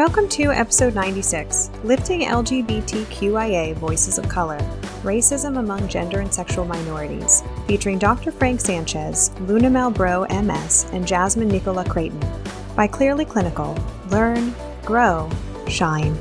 Welcome to episode 96 Lifting LGBTQIA Voices of Color Racism Among Gender and Sexual Minorities, featuring Dr. Frank Sanchez, Luna Malbrough, MS, and Jasmine Nicola Creighton. By Clearly Clinical Learn, Grow, Shine.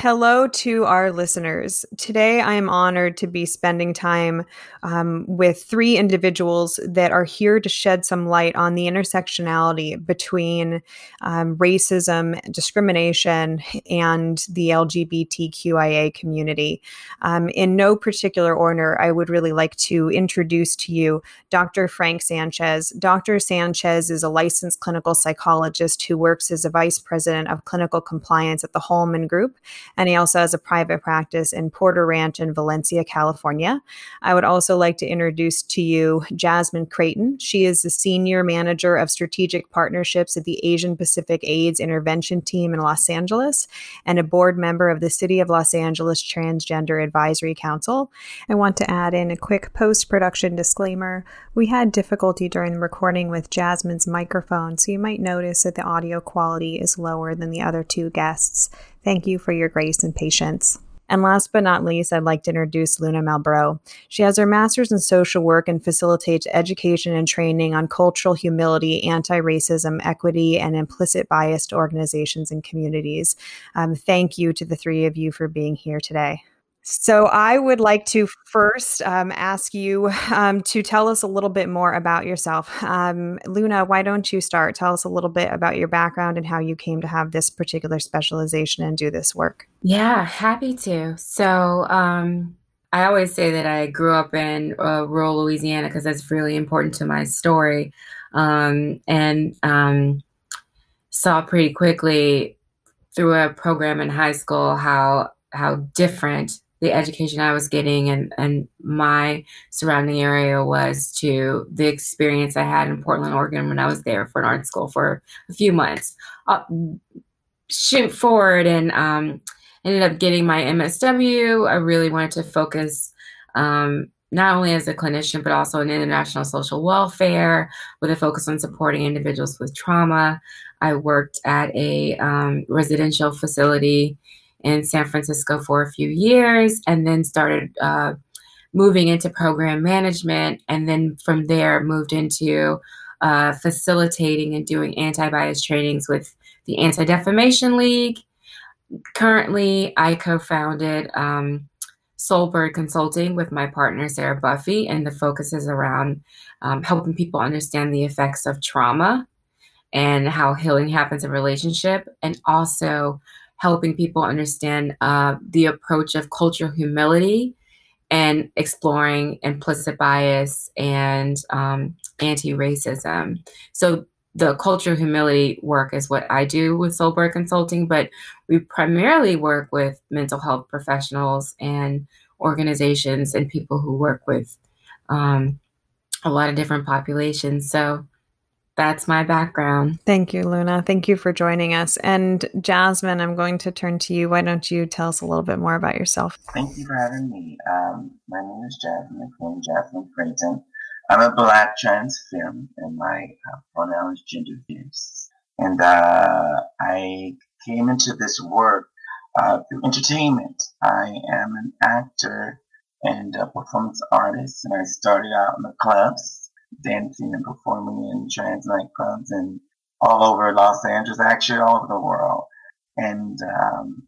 Hello to our listeners. Today, I am honored to be spending time um, with three individuals that are here to shed some light on the intersectionality between um, racism, discrimination, and the LGBTQIA community. Um, in no particular order, I would really like to introduce to you Dr. Frank Sanchez. Dr. Sanchez is a licensed clinical psychologist who works as a vice president of clinical compliance at the Holman Group and he also has a private practice in Porter Ranch in Valencia, California. I would also like to introduce to you Jasmine Creighton. She is the Senior Manager of Strategic Partnerships at the Asian Pacific AIDS Intervention Team in Los Angeles and a board member of the City of Los Angeles Transgender Advisory Council. I want to add in a quick post production disclaimer. We had difficulty during the recording with Jasmine's microphone, so you might notice that the audio quality is lower than the other two guests. Thank you for your grace and patience. And last but not least, I'd like to introduce Luna Malbrough. She has her master's in social work and facilitates education and training on cultural humility, anti racism, equity, and implicit bias to organizations and communities. Um, thank you to the three of you for being here today. So, I would like to first um, ask you um, to tell us a little bit more about yourself. Um, Luna, why don't you start? Tell us a little bit about your background and how you came to have this particular specialization and do this work. Yeah, happy to. So, um, I always say that I grew up in uh, rural Louisiana because that's really important to my story. Um, and um, saw pretty quickly through a program in high school how how different the education I was getting and, and my surrounding area was to the experience I had in Portland, Oregon when I was there for an art school for a few months. Uh, shoot forward and um, ended up getting my MSW. I really wanted to focus um, not only as a clinician, but also in international social welfare with a focus on supporting individuals with trauma. I worked at a um, residential facility in San Francisco for a few years and then started uh, moving into program management. And then from there, moved into uh, facilitating and doing anti bias trainings with the Anti Defamation League. Currently, I co founded um, Soulbird Consulting with my partner, Sarah Buffy, and the focus is around um, helping people understand the effects of trauma and how healing happens in relationship, and also helping people understand uh, the approach of cultural humility and exploring implicit bias and um, anti-racism. So the cultural humility work is what I do with Soulbird Consulting, but we primarily work with mental health professionals and organizations and people who work with um, a lot of different populations. So that's my background. Thank you, Luna. Thank you for joining us. And Jasmine, I'm going to turn to you. Why don't you tell us a little bit more about yourself? Thank you for having me. Um, my name is Jasmine I'm Jasmine Creighton. I'm a black trans femme, and my uh, pronoun is gender fierce. And uh, I came into this work uh, through entertainment. I am an actor and a performance artist, and I started out in the clubs dancing and performing in trans nightclubs and all over Los Angeles, actually all over the world. And um,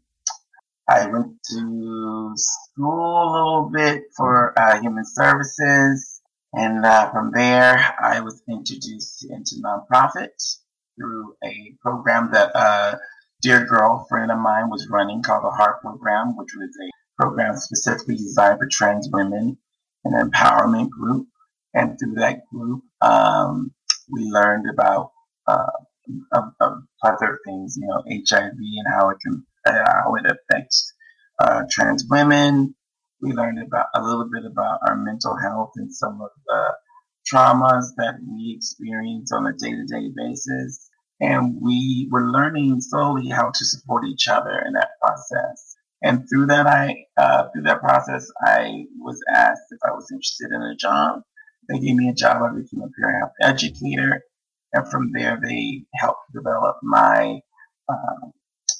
I went to school a little bit for uh, human services. And uh, from there, I was introduced into nonprofit through a program that a dear girlfriend of mine was running called the Heart Program, which was a program specifically designed for trans women, an empowerment group and through that group, um, we learned about uh, a, a plethora of things, you know, HIV and how it can uh, how it affects uh, trans women. We learned about a little bit about our mental health and some of the traumas that we experience on a day-to-day basis, and we were learning slowly how to support each other in that process. And through that, I uh, through that process, I was asked if I was interested in a job. They gave me a job. I became a peer educator, and from there, they helped develop my, uh,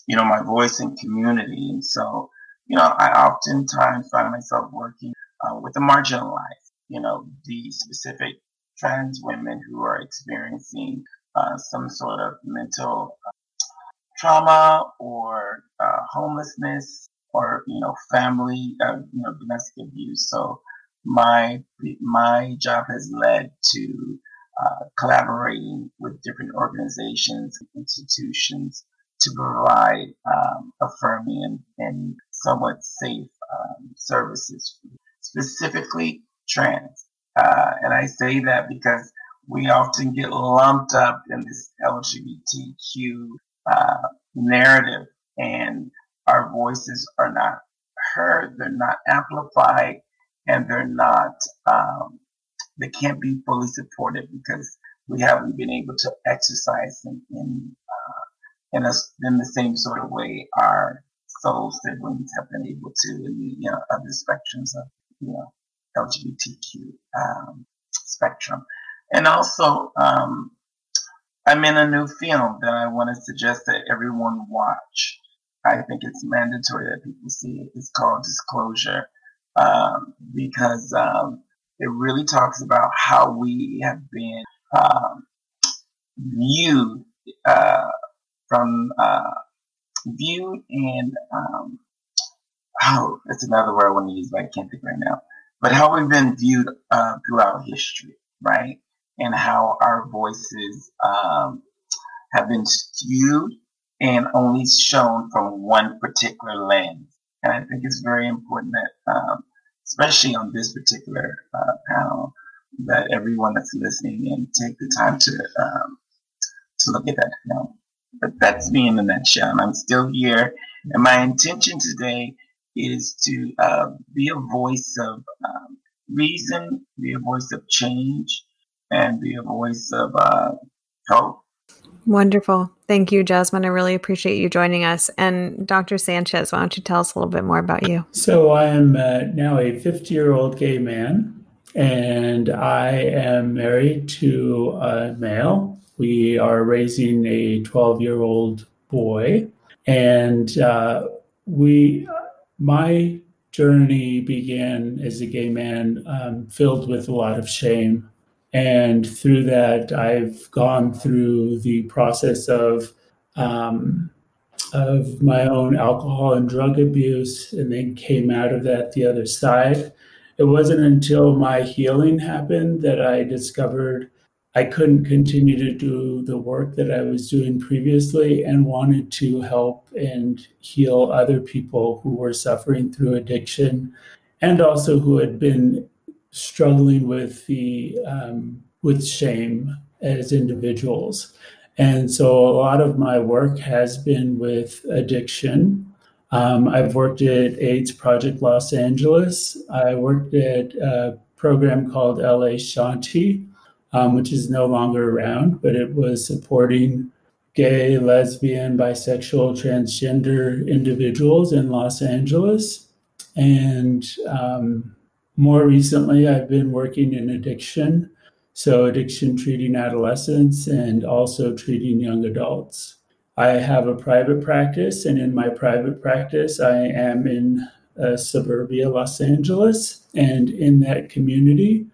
you know, my voice in community. And so, you know, I oftentimes find myself working uh, with the marginalized, you know, the specific trans women who are experiencing uh, some sort of mental uh, trauma or uh, homelessness or you know family uh, you know domestic abuse so my my job has led to uh, collaborating with different organizations and institutions to provide um, affirming and, and, somewhat safe um, services specifically trans. Uh, and i say that because we often get lumped up in this lgbtq uh, narrative and our voices are not heard, they're not amplified, and they're not, um, they can't be fully supported because we haven't been able to exercise in, in, uh, in, a, in the same sort of way our soul siblings have been able to in the you know, other spectrums of you know, LGBTQ um, spectrum. And also, um, I'm in a new film that I want to suggest that everyone watch. I think it's mandatory that people see it. It's called Disclosure um, because um, it really talks about how we have been um, viewed uh, from uh, viewed and um, oh, that's another word I want to use, but I can't think right now. But how we've been viewed uh, throughout history, right? and how our voices um, have been skewed and only shown from one particular lens. And I think it's very important that, um, especially on this particular uh, panel, that everyone that's listening and take the time to um, to look at that film. But that's me in a nutshell. And I'm still here, and my intention today is to uh, be a voice of um, reason, be a voice of change, and be a voice of uh, hope. Wonderful. Thank you, Jasmine. I really appreciate you joining us. And Dr. Sanchez, why don't you tell us a little bit more about you? So, I am uh, now a 50 year old gay man, and I am married to a male. We are raising a 12 year old boy. And uh, we, my journey began as a gay man um, filled with a lot of shame and through that, I've gone through the process of um, of my own alcohol and drug abuse, and then came out of that the other side. It wasn't until my healing happened that I discovered I couldn't continue to do the work that I was doing previously and wanted to help and heal other people who were suffering through addiction and also who had been struggling with the um, with shame as individuals. And so a lot of my work has been with addiction. Um, I've worked at AIDS Project Los Angeles. I worked at a program called LA Shanti, um, which is no longer around, but it was supporting gay, lesbian, bisexual, transgender individuals in Los Angeles. And um, more recently, I've been working in addiction, so addiction treating adolescents and also treating young adults. I have a private practice, and in my private practice, I am in uh, suburbia Los Angeles. And in that community,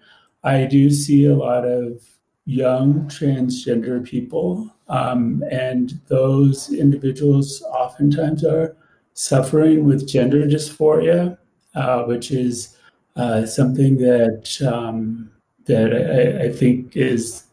I do see a lot of young transgender people. Um, and those individuals oftentimes are suffering with gender dysphoria, uh, which is uh, something that um, that I, I, think is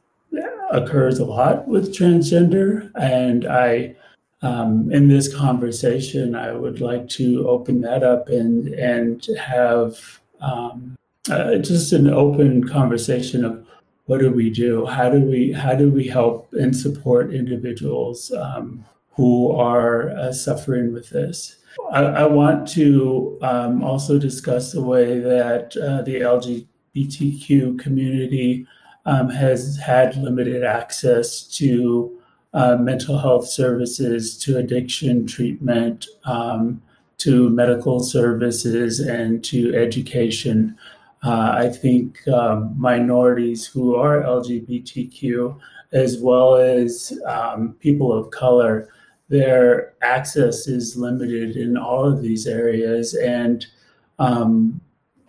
occurs a lot with transgender, and I. Um, in this conversation, I would like to open that up and and have um, uh, just an open conversation of what do we do? How do we how do we help and support individuals um, who are uh, suffering with this? I, I want to um, also discuss the way that uh, the LGBTQ community um, has had limited access to uh, mental health services, to addiction treatment, um, to medical services and to education. Uh, I think um, minorities who are LGBTQ, as well as um, people of color, their access is limited in all of these areas, and um,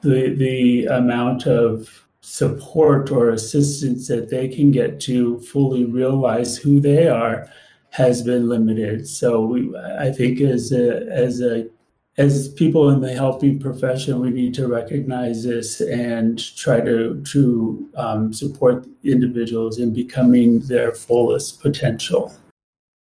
the the amount of support or assistance that they can get to fully realize who they are has been limited. So we, I think as a, as a as people in the helping profession, we need to recognize this and try to to um, support individuals in becoming their fullest potential.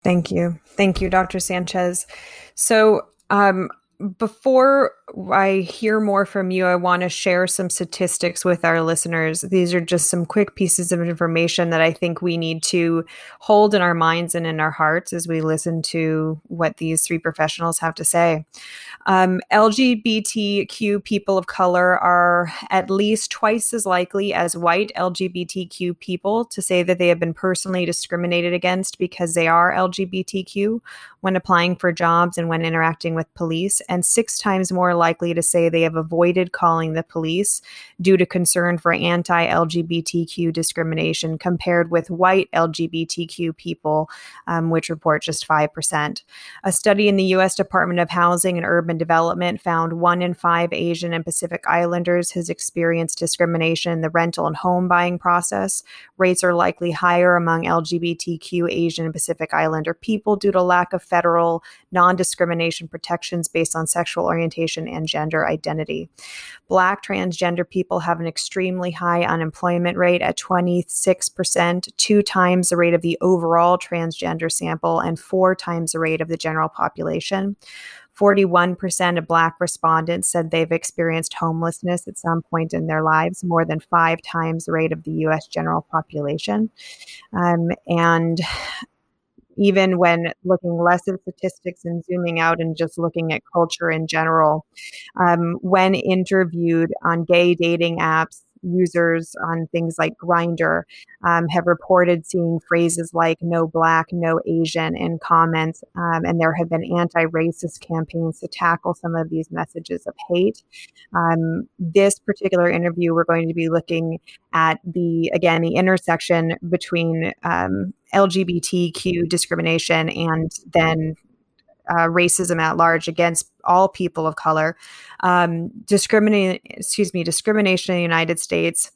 Thank you, thank you, Dr. Sanchez. So um, before I hear more from you, I want to share some statistics with our listeners. These are just some quick pieces of information that I think we need to hold in our minds and in our hearts as we listen to what these three professionals have to say. Um, LGBTQ people of color are at least twice as likely as white LGBTQ people to say that they have been personally discriminated against because they are LGBTQ when applying for jobs and when interacting with police, and six times more likely to say they have avoided calling the police due to concern for anti LGBTQ discrimination compared with white LGBTQ people, um, which report just 5%. A study in the U.S. Department of Housing and Urban Development found one in five Asian and Pacific Islanders has experienced discrimination in the rental and home buying process. Rates are likely higher among LGBTQ Asian and Pacific Islander people due to lack of federal non discrimination protections based on sexual orientation and gender identity. Black transgender people have an extremely high unemployment rate at 26%, two times the rate of the overall transgender sample, and four times the rate of the general population. 41% of Black respondents said they've experienced homelessness at some point in their lives, more than five times the rate of the US general population. Um, and even when looking less at statistics and zooming out and just looking at culture in general. Um, when interviewed on gay dating apps, users on things like Grindr um, have reported seeing phrases like no black, no Asian in comments. Um, and there have been anti racist campaigns to tackle some of these messages of hate. Um, this particular interview, we're going to be looking at the, again, the intersection between um, LGBTQ discrimination and then uh, racism at large against all people of color, um, discriminating, excuse me, discrimination in the United States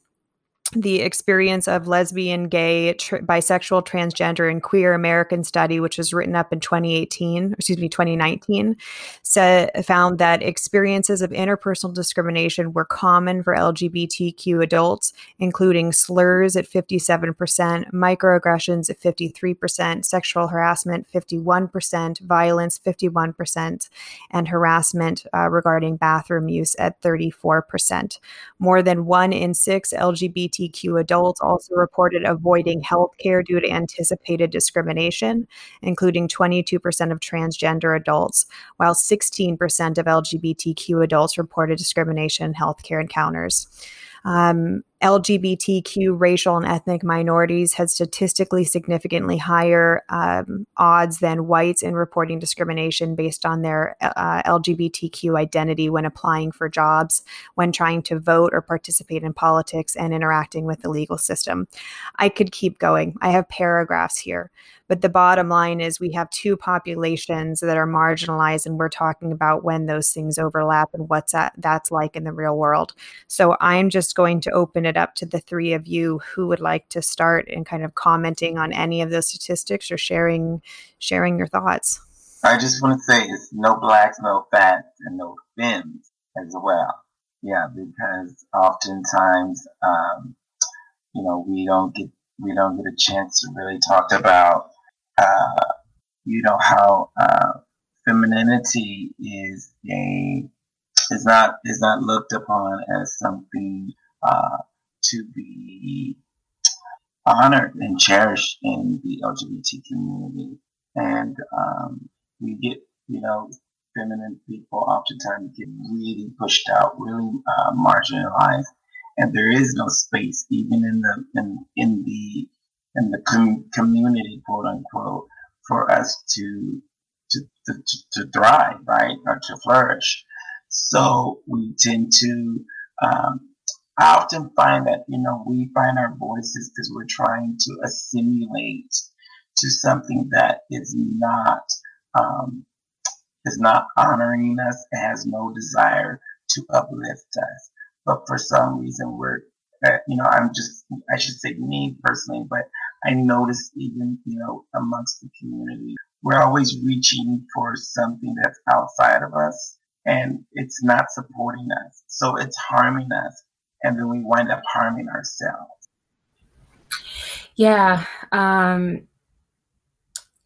the experience of lesbian, gay, tr- bisexual, transgender, and queer American study, which was written up in 2018, excuse me, 2019, said, found that experiences of interpersonal discrimination were common for LGBTQ adults, including slurs at 57%, microaggressions at 53%, sexual harassment 51%, violence 51%, and harassment uh, regarding bathroom use at 34%. More than one in six LGBT LGBTQ adults also reported avoiding healthcare due to anticipated discrimination, including 22% of transgender adults, while 16% of LGBTQ adults reported discrimination in healthcare encounters. Um, LGBTQ racial and ethnic minorities had statistically significantly higher um, odds than whites in reporting discrimination based on their uh, LGBTQ identity when applying for jobs, when trying to vote or participate in politics, and interacting with the legal system. I could keep going. I have paragraphs here. But the bottom line is we have two populations that are marginalized, and we're talking about when those things overlap and what's that, that's like in the real world. So I'm just going to open it up to the three of you who would like to start and kind of commenting on any of those statistics or sharing sharing your thoughts. I just want to say it's no blacks, no fats, and no fins as well. Yeah, because oftentimes, um, you know, we don't get we don't get a chance to really talk about uh, you know how uh, femininity is a is not is not looked upon as something uh, to be honored and cherished in the LGBT community, and um, we get you know feminine people oftentimes get really pushed out, really uh, marginalized, and there is no space even in the in, in the in the com- community, quote unquote, for us to to, to, to thrive, right, or to flourish. So we tend to, um, I often find that, you know, we find our voices because we're trying to assimilate to something that is not, um, is not honoring us, and has no desire to uplift us. But for some reason, we're, uh, you know, I'm just, I should say me personally, but I notice even, you know, amongst the community, we're always reaching for something that's outside of us and it's not supporting us. So it's harming us. And then we wind up harming ourselves. Yeah. Um,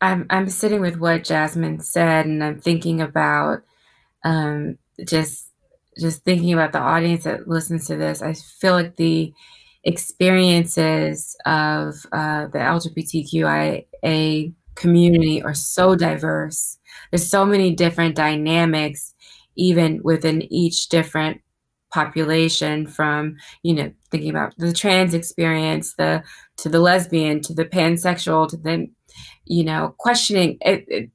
I'm, I'm sitting with what Jasmine said, and I'm thinking about um, just just thinking about the audience that listens to this. I feel like the experiences of uh, the LGBTQIA community are so diverse. There's so many different dynamics, even within each different population from you know thinking about the trans experience the to the lesbian to the pansexual to the you know questioning it, it,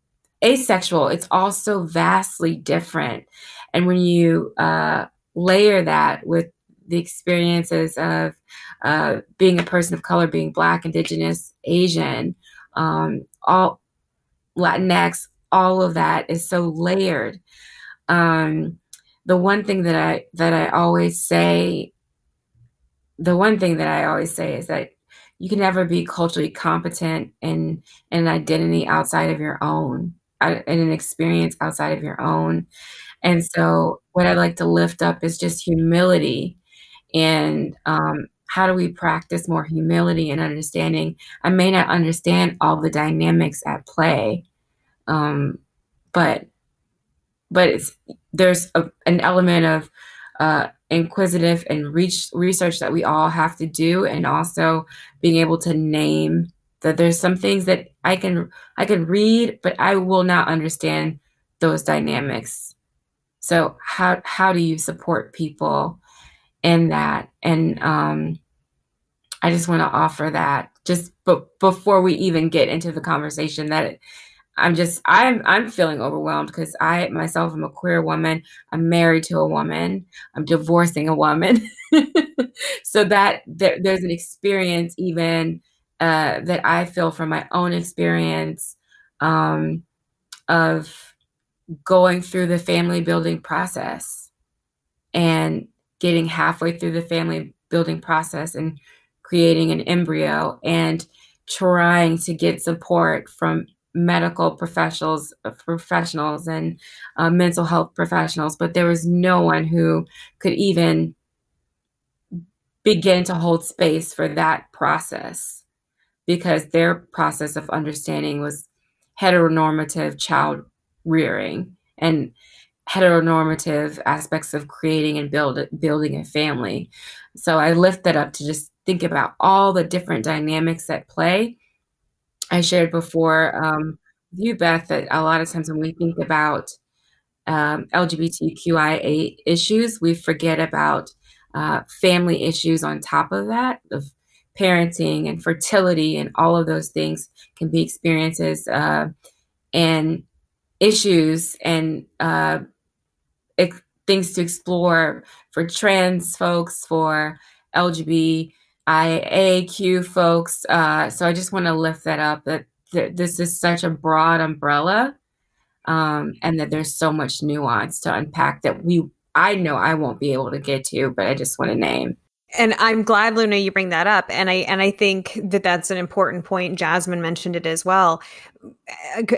asexual it's also vastly different and when you uh, layer that with the experiences of uh, being a person of color, being Black, Indigenous, Asian, um, all Latinx, all of that is so layered. Um, the one thing that I that I always say, the one thing that I always say is that you can never be culturally competent in, in an identity outside of your own, uh, in an experience outside of your own. And so, what I like to lift up is just humility and um, how do we practice more humility and understanding? I may not understand all the dynamics at play, um, but but it's there's a, an element of uh, inquisitive and reach research that we all have to do, and also being able to name that there's some things that I can I can read, but I will not understand those dynamics. So how how do you support people in that. And um, I just want to offer that just before we even get into the conversation that I'm just I'm I'm feeling overwhelmed because I myself am a queer woman. I'm married to a woman. I'm divorcing a woman. so that there, there's an experience even uh, that I feel from my own experience um, of going through the family building process and getting halfway through the family building process and creating an embryo and trying to get support from medical professionals professionals and uh, mental health professionals but there was no one who could even begin to hold space for that process because their process of understanding was heteronormative child rearing. And heteronormative aspects of creating and build, building a family. So I lift that up to just think about all the different dynamics at play. I shared before um, with you, Beth, that a lot of times when we think about um, LGBTQIA issues, we forget about uh, family issues on top of that, of parenting and fertility, and all of those things can be experiences uh, and issues and uh, ex- things to explore for trans folks, for LGBTIAQ folks. Uh, so I just want to lift that up that th- this is such a broad umbrella um, and that there's so much nuance to unpack that we I know I won't be able to get to, but I just want to name and I'm glad Luna you bring that up. And I and I think that that's an important point. Jasmine mentioned it as well.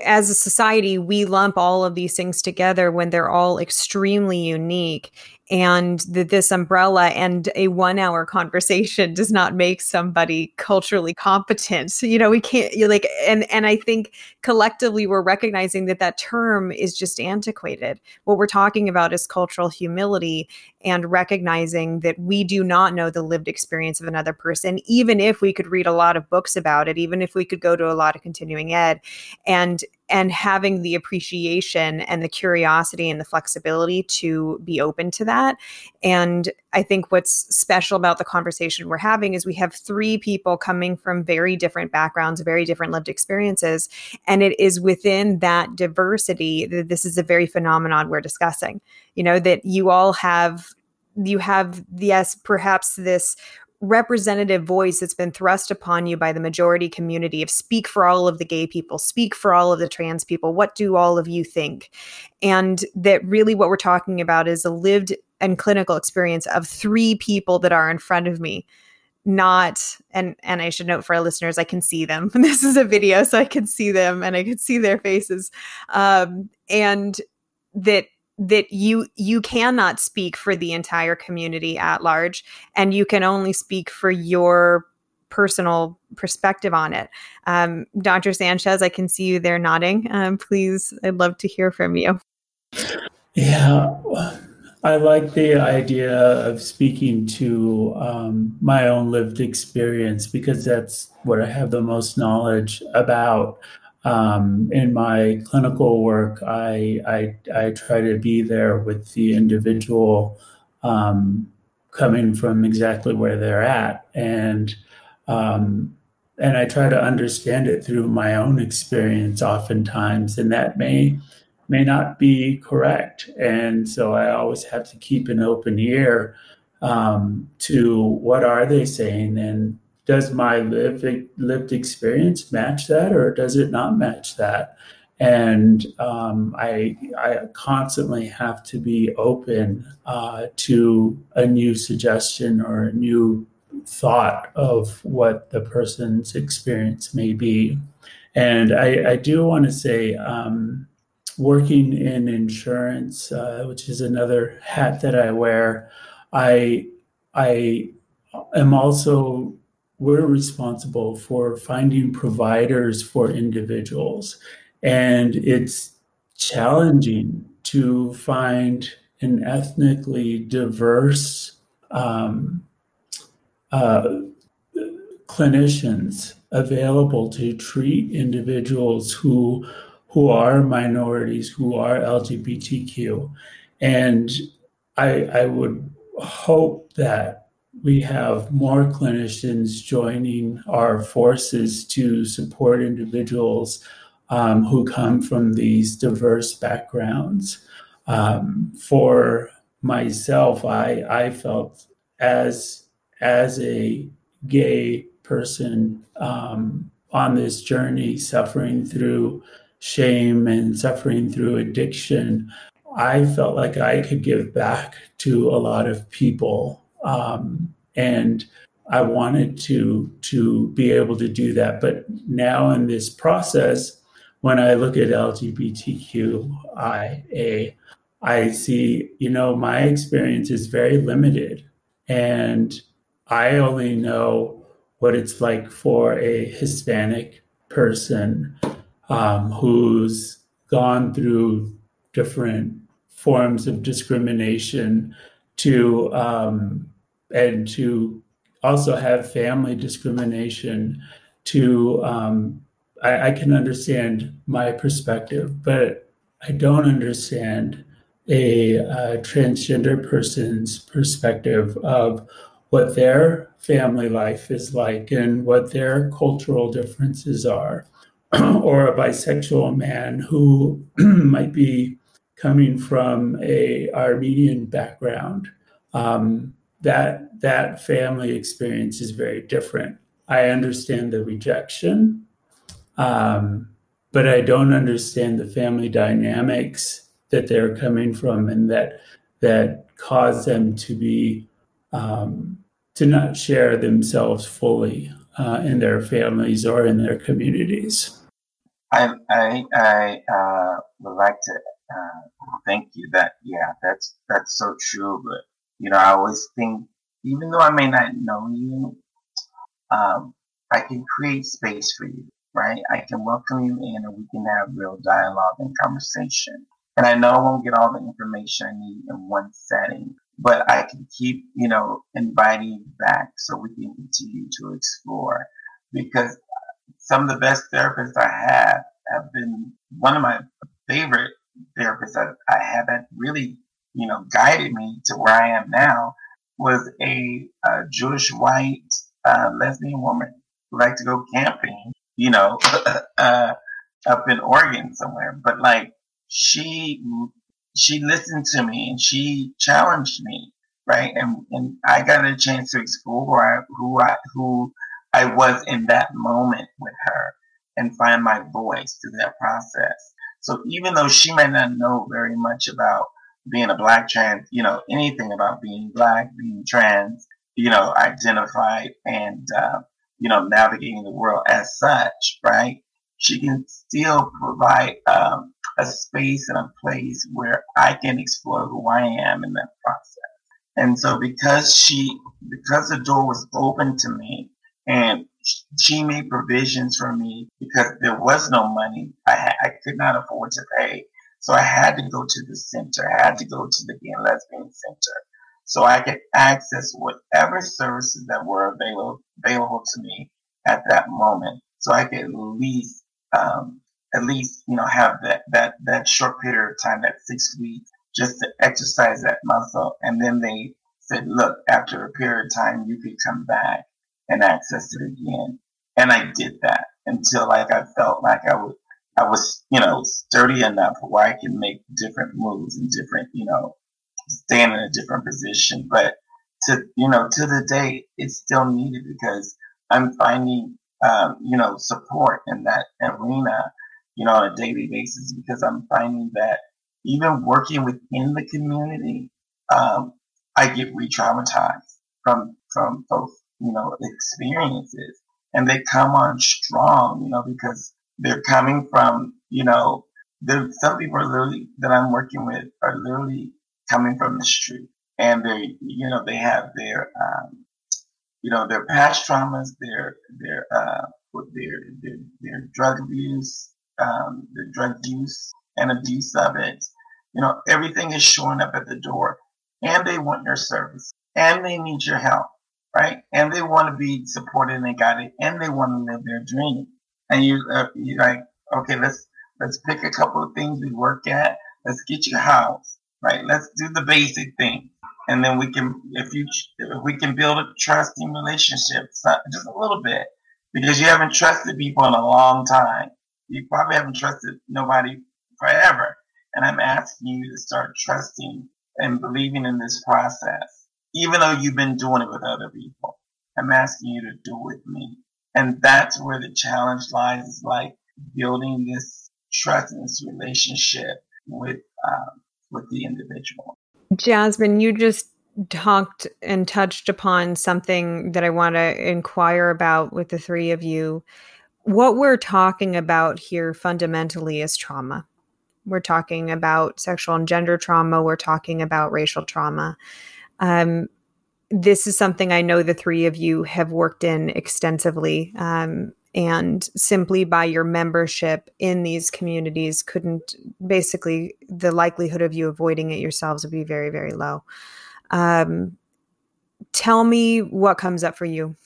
As a society we lump all of these things together when they're all extremely unique. And that this umbrella and a one hour conversation does not make somebody culturally competent. So, you know we can't you like and and i think collectively we're recognizing that that term is just antiquated. What we're talking about is cultural humility and recognizing that we do not know the lived experience of another person even if we could read a lot of books about it even if we could go to a lot of continuing ed and and having the appreciation and the curiosity and the flexibility to be open to that. And I think what's special about the conversation we're having is we have three people coming from very different backgrounds, very different lived experiences. And it is within that diversity that this is a very phenomenon we're discussing. You know, that you all have you have yes perhaps this representative voice that's been thrust upon you by the majority community of speak for all of the gay people, speak for all of the trans people. What do all of you think? And that really what we're talking about is a lived and clinical experience of three people that are in front of me not and and I should note for our listeners I can see them. this is a video so I can see them and I can see their faces. Um and that that you you cannot speak for the entire community at large and you can only speak for your personal perspective on it. Um, dr sanchez i can see you there nodding. Um, please i'd love to hear from you. Yeah i like the idea of speaking to um, my own lived experience because that's what i have the most knowledge about um, in my clinical work, I, I, I try to be there with the individual um, coming from exactly where they're at, and um, and I try to understand it through my own experience, oftentimes, and that may may not be correct, and so I always have to keep an open ear um, to what are they saying and does my lived lived experience match that or does it not match that and um, I, I constantly have to be open uh, to a new suggestion or a new thought of what the person's experience may be. And I, I do want to say, um, working in insurance, uh, which is another hat that I wear, I I am also we're responsible for finding providers for individuals. And it's challenging to find an ethnically diverse um, uh, clinicians available to treat individuals who who are minorities, who are LGBTQ, and I, I would hope that we have more clinicians joining our forces to support individuals um, who come from these diverse backgrounds. Um, for myself, I, I felt as as a gay person um, on this journey, suffering through shame and suffering through addiction, I felt like I could give back to a lot of people um, and I wanted to to be able to do that. But now in this process, when I look at LGBTQIA, I see, you know, my experience is very limited. And I only know what it's like for a Hispanic person um, who's gone through different forms of discrimination to um, and to also have family discrimination to um, I, I, can understand my perspective but i don't understand a, a transgender person's perspective of what their family life is like and what their cultural differences are or a bisexual man who might be coming from a armenian background. Um, that that family experience is very different. I understand the rejection, um, but I don't understand the family dynamics that they're coming from and that that cause them to be um, to not share themselves fully uh, in their families or in their communities. I I, I uh, would like to uh, thank you. That yeah, that's that's so true. But you know, I always think, even though I may not know you, um, I can create space for you, right? I can welcome you in and we can have real dialogue and conversation. And I know I won't get all the information I need in one setting, but I can keep, you know, inviting you back so we can continue to explore. Because some of the best therapists I have have been one of my favorite therapists that I have that really, you know, guided me to where I am now was a, a Jewish white uh, lesbian woman who liked to go camping, you know, uh, up in Oregon somewhere. But like she she listened to me and she challenged me, right? And and I got a chance to explore who I who I was in that moment with her and find my voice through that process. So even though she may not know very much about being a black trans, you know, anything about being black, being trans, you know, identified and, uh, you know, navigating the world as such, right? She can still provide um, a space and a place where I can explore who I am in that process. And so because she, because the door was open to me and she made provisions for me because there was no money, I, I could not afford to pay. So I had to go to the center. I had to go to the gay and lesbian center so I could access whatever services that were available available to me at that moment. So I could at least um, at least you know have that that that short period of time, that six weeks, just to exercise that muscle. And then they said, look, after a period of time, you could come back and access it again. And I did that until like I felt like I would I was, you know, sturdy enough where I can make different moves and different, you know, stand in a different position. But to, you know, to the day, it's still needed because I'm finding, um, you know, support in that arena, you know, on a daily basis because I'm finding that even working within the community, um, I get re-traumatized from, from both, you know, experiences and they come on strong, you know, because they're coming from, you know, there, some people are literally that I'm working with are literally coming from the street, and they, you know, they have their, um, you know, their past traumas, their their uh, their their, their drug abuse, um, their drug use and abuse of it. You know, everything is showing up at the door, and they want your service, and they need your help, right? And they want to be supported and guided, and they want to live their dream and you uh, you like okay let's let's pick a couple of things we work at. Let's get you house right? Let's do the basic thing. And then we can if you if we can build a trusting relationship just a little bit because you haven't trusted people in a long time. You probably haven't trusted nobody forever. And i'm asking you to start trusting and believing in this process even though you've been doing it with other people. I'm asking you to do it with me and that's where the challenge lies is like building this trust and this relationship with um, with the individual. Jasmine you just talked and touched upon something that i want to inquire about with the three of you. What we're talking about here fundamentally is trauma. We're talking about sexual and gender trauma. We're talking about racial trauma. Um, this is something I know the three of you have worked in extensively. Um, and simply by your membership in these communities, couldn't basically the likelihood of you avoiding it yourselves would be very, very low. Um, tell me what comes up for you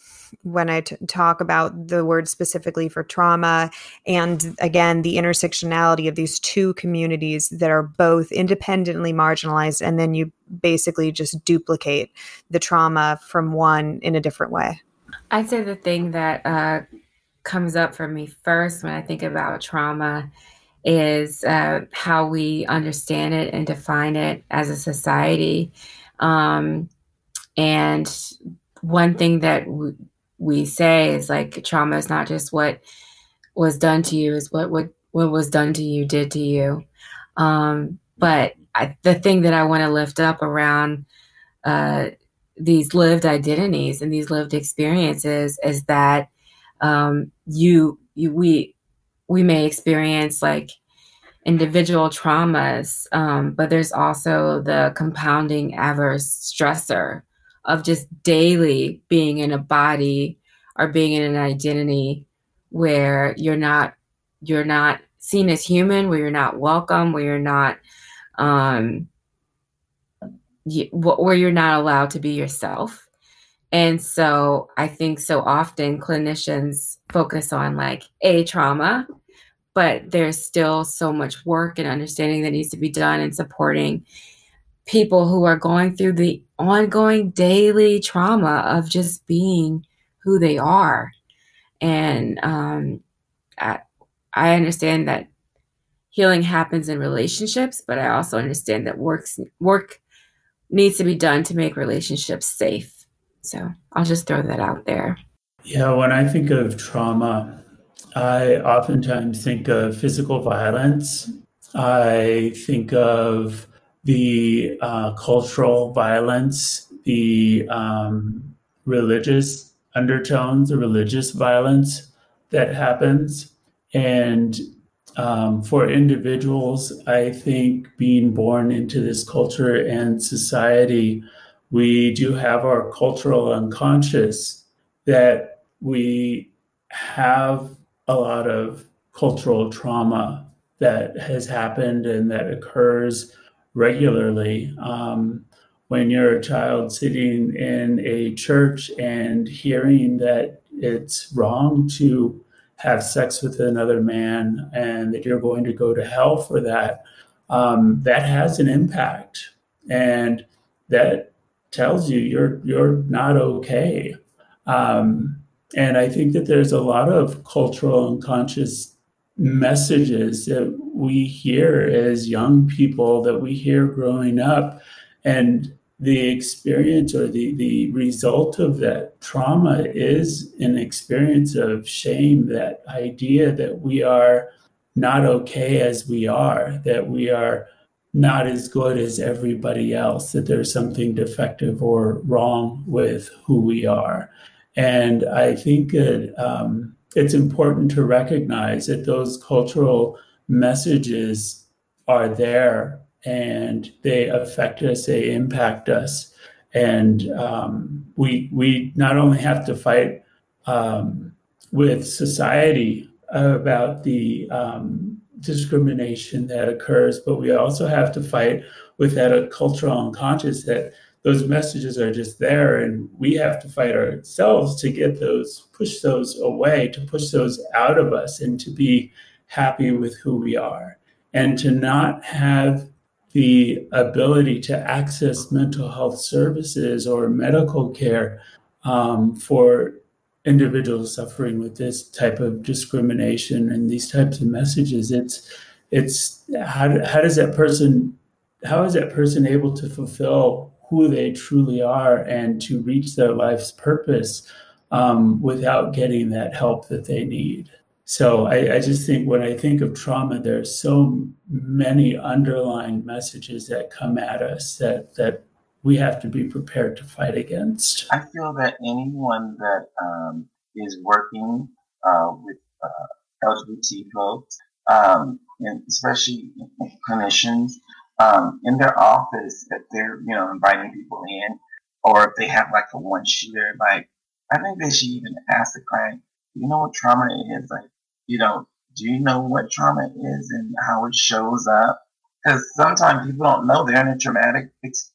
when I t- talk about the word specifically for trauma and again the intersectionality of these two communities that are both independently marginalized and then you basically just duplicate the trauma from one in a different way. I'd say the thing that uh, comes up for me first when i think about trauma is uh, how we understand it and define it as a society. Um, and one thing that we say is like trauma is not just what was done to you is what what what was done to you did to you. Um, but I, the thing that i want to lift up around uh, these lived identities and these lived experiences is that um, you you we we may experience like individual traumas um, but there's also the compounding adverse stressor of just daily being in a body or being in an identity where you're not you're not seen as human, where you're not welcome, where you're not um where you're not allowed to be yourself. And so I think so often clinicians focus on like a trauma, but there's still so much work and understanding that needs to be done in supporting people who are going through the ongoing daily trauma of just being who they are. And um, I, I understand that healing happens in relationships, but I also understand that works work needs to be done to make relationships safe. So I'll just throw that out there. Yeah, when I think of trauma, I oftentimes think of physical violence. I think of the uh, cultural violence, the um, religious undertones, the religious violence that happens. And um, for individuals, I think being born into this culture and society, we do have our cultural unconscious that we have a lot of cultural trauma that has happened and that occurs regularly. Um, when you're a child sitting in a church and hearing that it's wrong to have sex with another man and that you're going to go to hell for that, um, that has an impact. And that tells you you're you're not okay. Um, and I think that there's a lot of cultural and conscious messages that we hear as young people that we hear growing up. And the experience or the, the result of that trauma is an experience of shame that idea that we are not okay as we are that we are not as good as everybody else that there's something defective or wrong with who we are. And i think that um, it's important to recognize that those cultural messages are there and they affect us, they impact us. And um, we, we not only have to fight um, with society about the um, discrimination that occurs, but we also have to fight with that cultural unconscious that those messages are just there and we have to fight ourselves to get those push those away to push those out of us and to be happy with who we are. And to not have the ability to access mental health services or medical care um, for individuals suffering with this type of discrimination and these types of messages it's it's how, how does that person how is that person able to fulfill who they truly are and to reach their life's purpose um, without getting that help that they need. So I, I, just think when I think of trauma, there's so many underlying messages that come at us that that we have to be prepared to fight against. I feel that anyone that um, is working uh, with uh, LGBT folks, um, and especially clinicians, um, in their office if they're, you know, inviting people in, or if they have like a one shooter, like, I think they should even ask the client, you know what trauma is? Like, you know, do you know what trauma is and how it shows up? Because sometimes people don't know they're in a traumatic,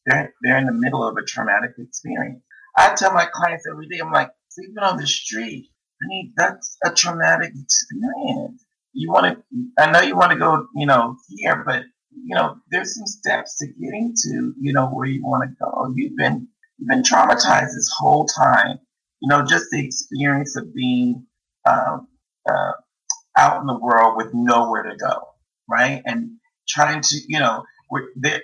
they're, they're in the middle of a traumatic experience. I tell my clients every day, I'm like, sleeping on the street, I mean, that's a traumatic experience. You want to, I know you want to go, you know, here, but you know, there's some steps to getting to, you know, where you want to go. You've been you've been traumatized this whole time. You know, just the experience of being uh, uh, out in the world with nowhere to go, right? And trying to, you know,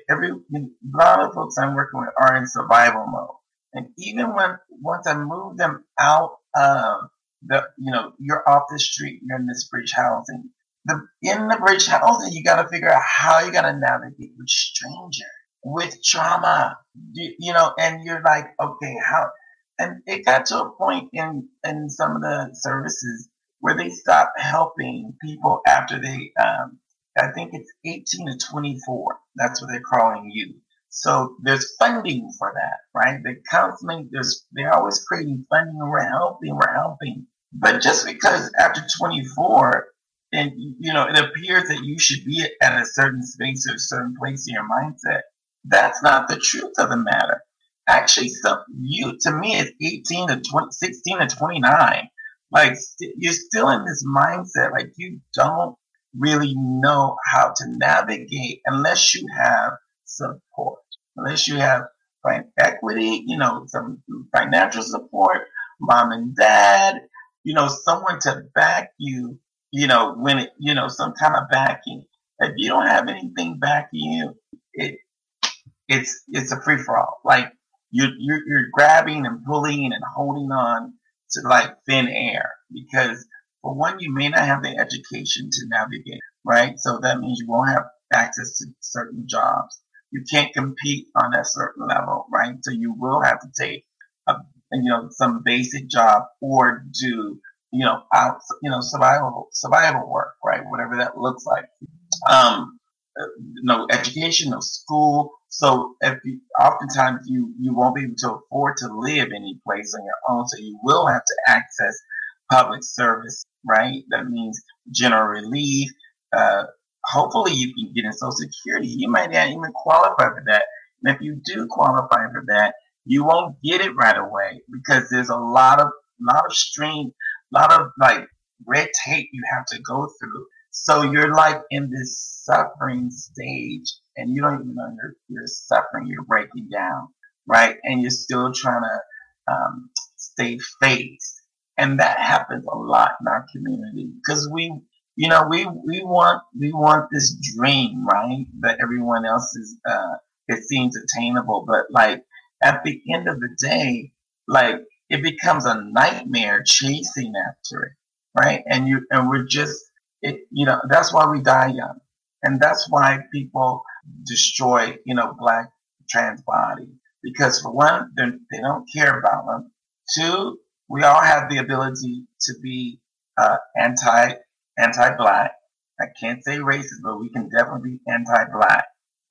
every a lot of folks I'm working with are in survival mode. And even when once I move them out of the, you know, you're off the street, you're in this bridge housing, the in the bridge housing, you got to figure out how you got to navigate with stranger, with trauma, you, you, know, and you're like, okay, how? And it got to a point in in some of the services where they stopped helping people after they, um, I think it's 18 to 24. That's what they're calling you. So there's funding for that, right? The counseling, there's they're always creating funding. We're helping, we're helping. But just because after 24 and you know it appears that you should be at a certain space or a certain place in your mindset. That's not the truth of the matter. Actually so you to me it's 18 to 20 16 to 29 like you're still in this mindset like you don't really know how to navigate unless you have support, unless you have equity, you know, some financial support, mom and dad, you know, someone to back you, you know, when it, you know, some kind of backing. If you don't have anything backing you, it, it's, it's a free for all. Like you, you're, you're grabbing and pulling and holding on to like thin air because for one, you may not have the education to navigate, right? So that means you won't have access to certain jobs. You can't compete on a certain level, right? So you will have to take a, you know, some basic job or do, you know, out, you know, survival, survival work, right? Whatever that looks like. Um, no education, no school. So if you, oftentimes you, you won't be able to afford to live any place on your own. So you will have to access public service, right? That means general relief. Uh, hopefully you can get in Social Security. You might not even qualify for that. And if you do qualify for that, you won't get it right away because there's a lot of lot of strain, a lot of like red tape you have to go through. So you're like in this suffering stage and you don't even know you're, you're suffering, you're breaking down, right? And you're still trying to um, stay faced and that happens a lot in our community because we you know we we want we want this dream right that everyone else is uh it seems attainable but like at the end of the day like it becomes a nightmare chasing after it right? And you and we're just it you know that's why we die young. And that's why people destroy you know black trans bodies because for one they don't care about them. Two we all have the ability to be uh, anti anti black. I can't say racist, but we can definitely be anti black,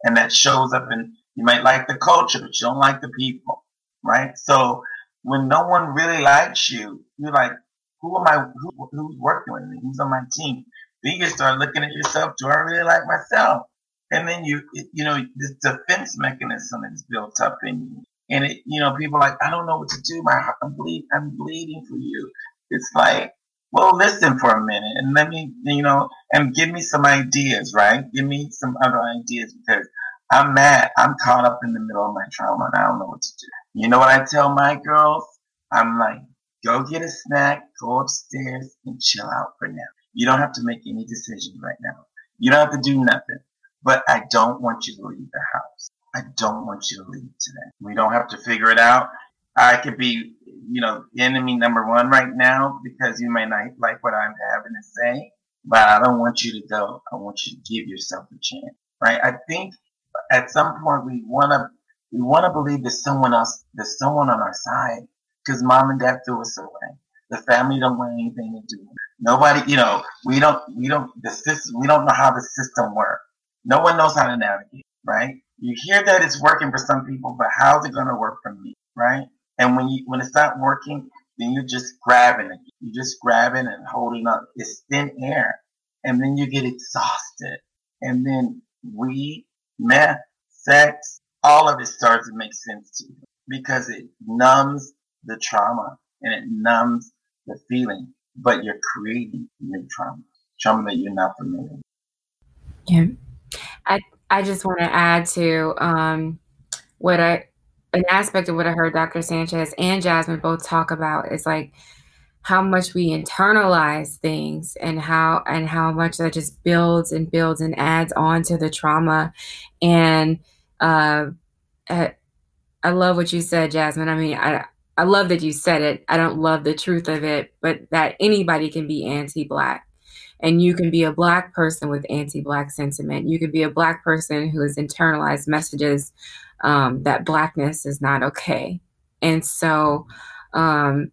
and that shows up in you might like the culture, but you don't like the people, right? So when no one really likes you, you're like, who am I? Who, who's working with me? Who's on my team? Then you start looking at yourself. Do I really like myself? And then you, you know, this defense mechanism is built up in you. And it, you know, people like, I don't know what to do. My, I'm I'm bleeding for you. It's like, well, listen for a minute and let me, you know, and give me some ideas, right? Give me some other ideas because I'm mad. I'm caught up in the middle of my trauma and I don't know what to do. You know what I tell my girls? I'm like, go get a snack, go upstairs and chill out for now. You don't have to make any decisions right now. You don't have to do nothing, but I don't want you to leave the house. I don't want you to leave today. We don't have to figure it out. I could be, you know, enemy number one right now because you may not like what I'm having to say, but I don't want you to go. I want you to give yourself a chance, right? I think at some point we want to, we want to believe there's someone else, there's someone on our side because mom and dad threw us away. The family don't want anything to do. Nobody, you know, we don't, we don't, the system, we don't know how the system works. No one knows how to navigate, right? you hear that it's working for some people, but how's it going to work for me, right? And when you when it's not working, then you're just grabbing it. You're just grabbing and holding up. It's thin air, and then you get exhausted, and then we, meth, sex, all of it starts to make sense to you because it numbs the trauma and it numbs the feeling, but you're creating new trauma, trauma that you're not familiar with. Yeah. I I just want to add to um, what I an aspect of what I heard Dr. Sanchez and Jazzmun both talk about is like how much we internalize things and how and how much that just builds and builds and adds on to the trauma and uh, I, I love what you said Jazzmun. I mean i i love that you said it. I don't love the truth of it but that anybody can be anti-black. And you can be a black person with anti-black sentiment. You can be a black person who has internalized messages um, that blackness is not okay. And so um,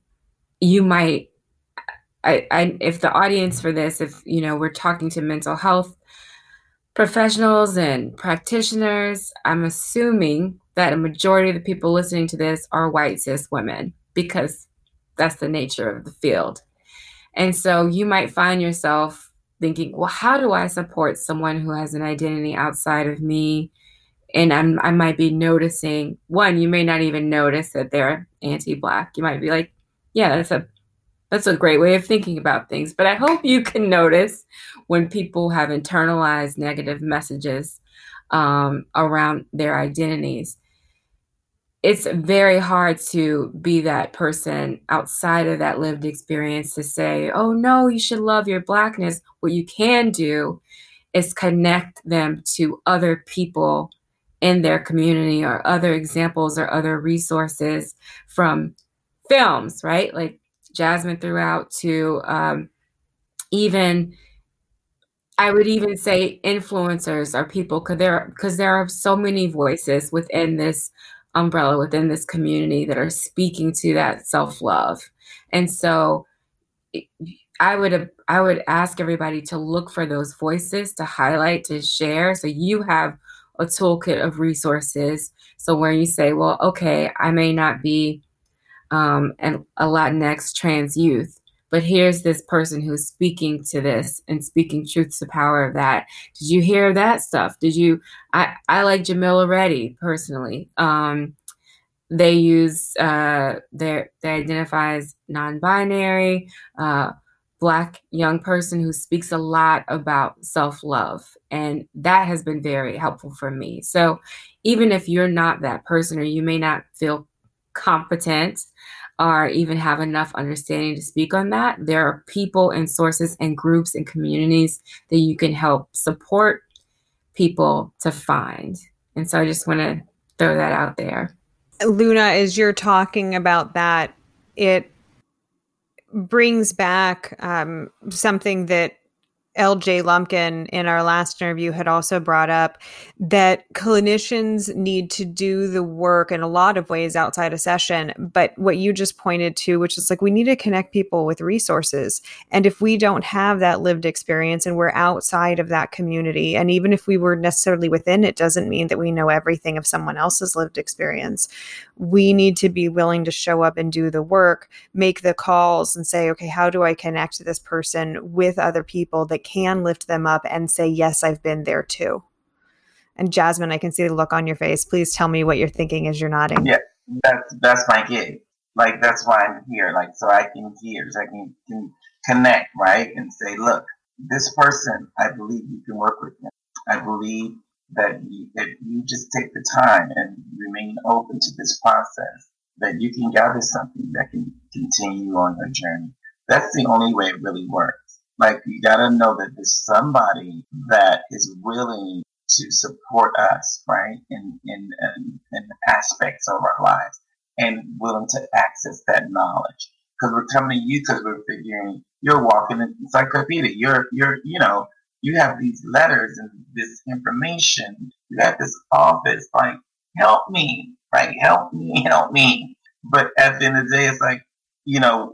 you might I, I if the audience for this if you know we're talking to mental health professionals and practitioners i'm assuming that a majority of the people listening to this are white cis women because that's the nature of the field and so you might find yourself thinking, well, how do I support someone who has an identity outside of me? And I'm, I might be noticing one, you may not even notice that they're anti black. You might be like, yeah, that's a that's a great way of thinking about things. But I hope you can notice when people have internalized negative messages um, around their identities. It's very hard to be that person outside of that lived experience to say, oh no, you should love your blackness. What you can do is connect them to other people in their community or other examples or other resources from films, right? Like Jazzmun throughout to um, even I would even say influencers are people because there because there are so many voices within this umbrella within this community that are speaking to that self love, and so I would I would ask everybody to look for those voices to highlight to share so you have a toolkit of resources. So where you say, well, okay, I may not be um, and a Latinx trans youth. But here's this person who's speaking to this and speaking truth to power of that. Did you hear that stuff? Did you? I, I like Jamila Reddy personally. Um, they use uh, their they identify as non-binary, uh, black young person who speaks a lot about self-love, and that has been very helpful for me. So even if you're not that person or you may not feel competent or even have enough understanding to speak on that, there are people and sources and groups and communities that you can help support people to find. And so I just want to throw that out there. Luna, as you're talking about that, it brings back um, something that LJ Lumpkin in our last interview had also brought up that clinicians need to do the work in a lot of ways outside a session. But what you just pointed to, which is like we need to connect people with resources. And if we don't have that lived experience and we're outside of that community, and even if we were necessarily within it, doesn't mean that we know everything of someone else's lived experience. We need to be willing to show up and do the work, make the calls, and say, okay, how do I connect this person with other people that can lift them up and say, Yes, I've been there too. And Jazzmun, I can see the look on your face. Please tell me what you're thinking as you're nodding. Yeah, that's that's my gig. Like that's why I'm here. Like so I can hear, so I can, can connect, right, and say, look, this person, I believe you can work with them. I believe that you, if you just take the time and remain open to this process, that you can gather something that can continue on your journey. That's the only way it really works. Like you gotta know that there's somebody that is willing to support us, right, in in in, in aspects of our lives, and willing to access that knowledge. Because we're coming to you because we're figuring you're walking in encyclopedia. You're you're you know you have these letters and this information. You have this office. Like help me, right? Help me, help me. But at the end of the day, it's like you know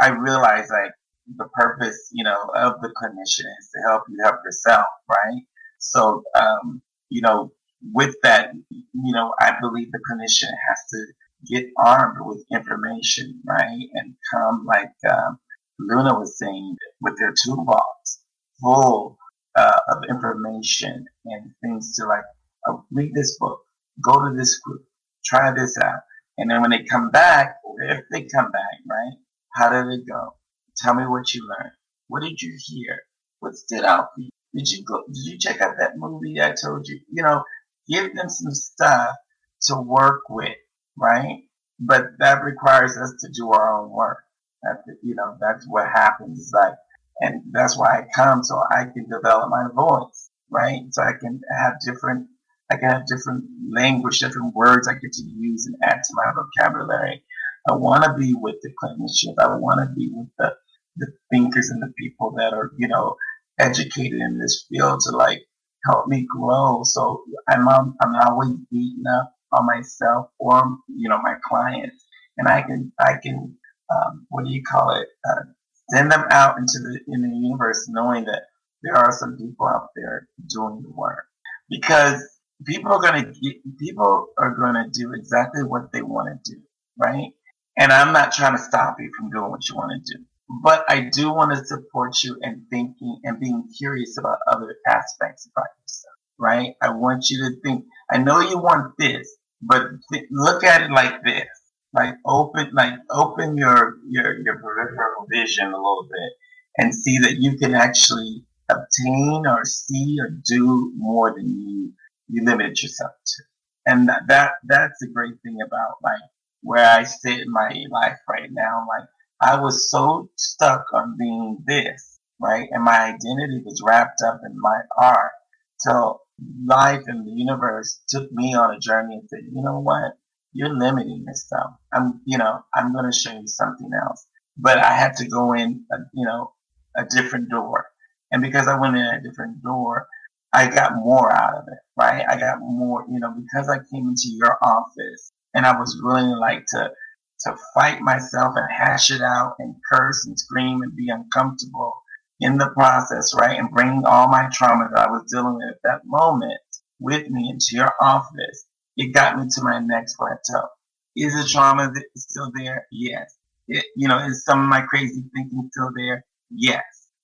I realize like the purpose, you know, of the clinician is to help you help yourself, right? So, um, you know, with that, you know, I believe the clinician has to get armed with information, right? And come like um, Luna was saying, with their toolbox full uh, of information and things to like uh, read this book, go to this group, try this out. And then when they come back, if they come back, right? How did it go? Tell me what you learned. What did you hear? What stood out for you? Did you go? Did you check out that movie I told you? You know, give them some stuff to work with, right? But that requires us to do our own work. That's you know, that's what happens. like, and that's why I come so I can develop my voice, right? So I can have different, I can have different language, different words I get to use and add to my vocabulary. I want to be with the clinician. I want to be with the the thinkers and the people that are, you know, educated in this field to like help me grow. So I'm um, I'm always beating up on myself or you know my clients, and I can I can um, what do you call it? Uh, send them out into the in the universe, knowing that there are some people out there doing the work because people are to get people are to do exactly what they want to do, right? And I'm not trying to stop you from doing what you want to do. But I do want to support you in thinking and being curious about other aspects about yourself, right? I want you to think, I know you want this, but th- look at it like this. like open, like open your your your peripheral vision a little bit and see that you can actually obtain or see or do more than you you limit yourself to. And that, that that's the great thing about like where I sit in my life right now. Like I was so stuck on being this, right? And my identity was wrapped up in my art. So life and the universe took me on a journey and said, you know what? You're limiting yourself. I'm, you know, I'm going to show you something else. But I had to go in, a, you know, a different door. And because I went in a different door, I got more out of it, right? I got more, you know, because I came into your office and I was willing like to to fight myself and hash it out and curse and scream and be uncomfortable in the process, right? And bring all my trauma that I was dealing with at that moment with me into your office. It got me to my next plateau. Is the trauma still there? Yes. It, you know, is some of my crazy thinking still there? Yes.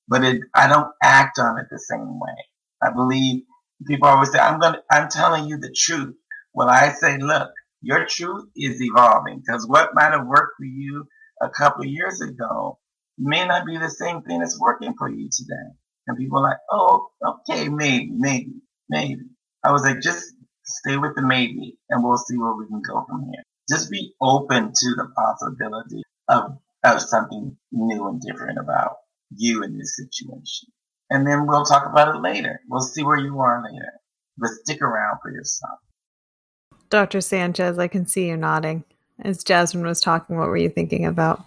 But it, I don't act on it the same way. I believe people always say, I'm going to, I'm telling you the truth. Well, I say, look, your truth is evolving because what might have worked for you a couple years ago may not be the same thing that's working for you today. And people are like, oh, okay, maybe, maybe, maybe. I was like, just stay with the maybe and we'll see where we can go from here. Just be open to the possibility of, of something new and different about you in this situation. And then we'll talk about it later. We'll see where you are later. But stick around for yourself. Dr. Sanchez, I can see you nodding. As Jazzmun was talking, what were you thinking about?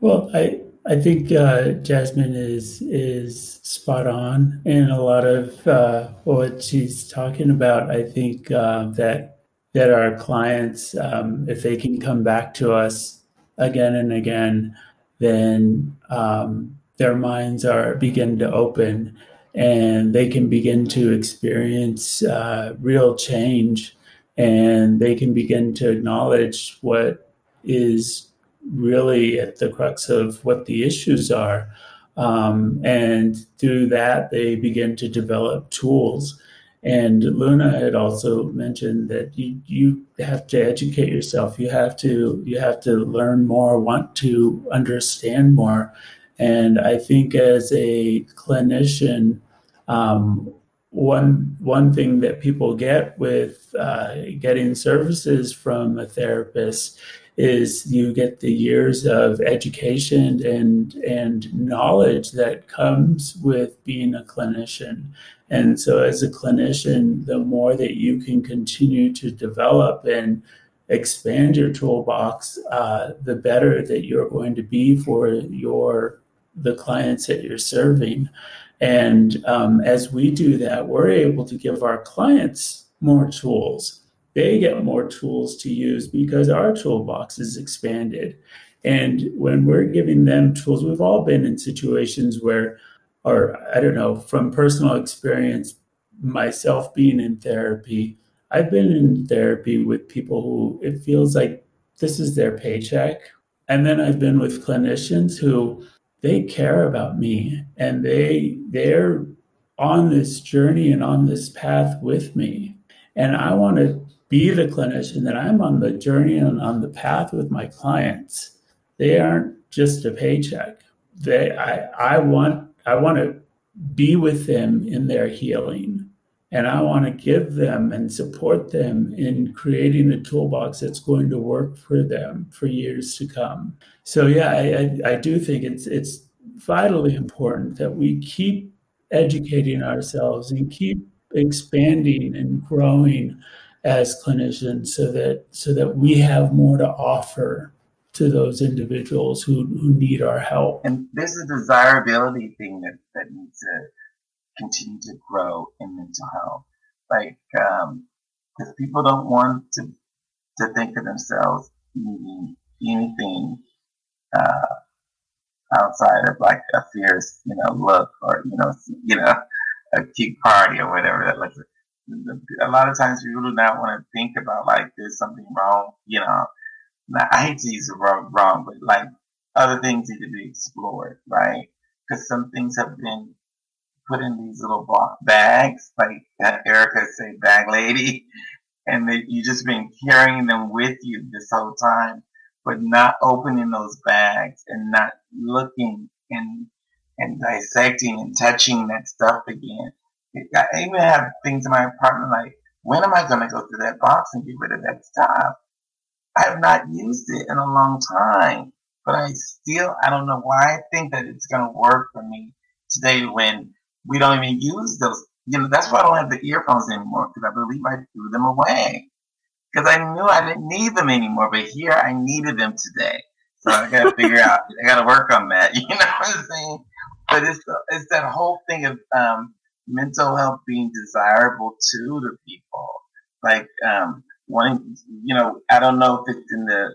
Well, I I think uh, Jazzmun is is spot on in a lot of uh, what she's talking about. I think uh, that that our clients, um, if they can come back to us again and again, then um, their minds are begin to open, and they can begin to experience uh, real change and they can begin to acknowledge what is really at the crux of what the issues are. Um, and through that, they begin to develop tools. And Luna had also mentioned that you, you have to educate yourself. You have to you have to learn more, want to understand more. And I think as a clinician, um, one one thing that people get with uh, getting services from a therapist is you get the years of education and and knowledge that comes with being a clinician. And so as a clinician the more that you can continue to develop and expand your toolbox uh, the better that you're going to be for your the clients that you're serving and um, as we do that, we're able to give our clients more tools. They get more tools to use because our toolbox is expanded. And when we're giving them tools, we've all been in situations where, or I don't know, from personal experience, myself being in therapy, I've been in therapy with people who it feels like this is their paycheck. And then I've been with clinicians who they care about me and they they're on this journey and on this path with me. And i want to be the clinician that i'm on the journey and on the path with my clients. They aren't just a paycheck. They i i want i want to be with them in their healing and i want to give them and support them in creating a toolbox that's going to work for them for years to come so yeah, I, I, I do think it's it's vitally important that we keep educating ourselves and keep expanding and growing as clinicians so that so that we have more to offer to those individuals who, who need our help. And this is a desirability thing that, that needs to continue to grow in mental health. Like, um, because people don't want to, to think of themselves needing anything uh, outside of like a fierce, you know, look or you know, you know, a cute party or whatever that looks. A lot of times people do not want to think about like there's something wrong, you know. I hate to use the word wrong, but like other things need to be explored, right? Because some things have been put in these little bags, like Erykah say, bag lady, and that you just been carrying them with you this whole time but not opening those bags and not looking and and dissecting and touching that stuff again. I even have things in my apartment like, when am I going to go through that box and get rid of that stuff? I have not used it in a long time, but I still, I don't know why I think that it's going to work for me today when we don't even use those. You know, that's why I don't have the earphones anymore because I believe I threw them away because I knew I didn't need them anymore. But here I needed them today. So I got to figure out, I got to work on that. You know what I'm saying? But it's, it's that whole thing of um, mental health being desirable to the people. Like, um, wanting, you know, I don't know if it's in the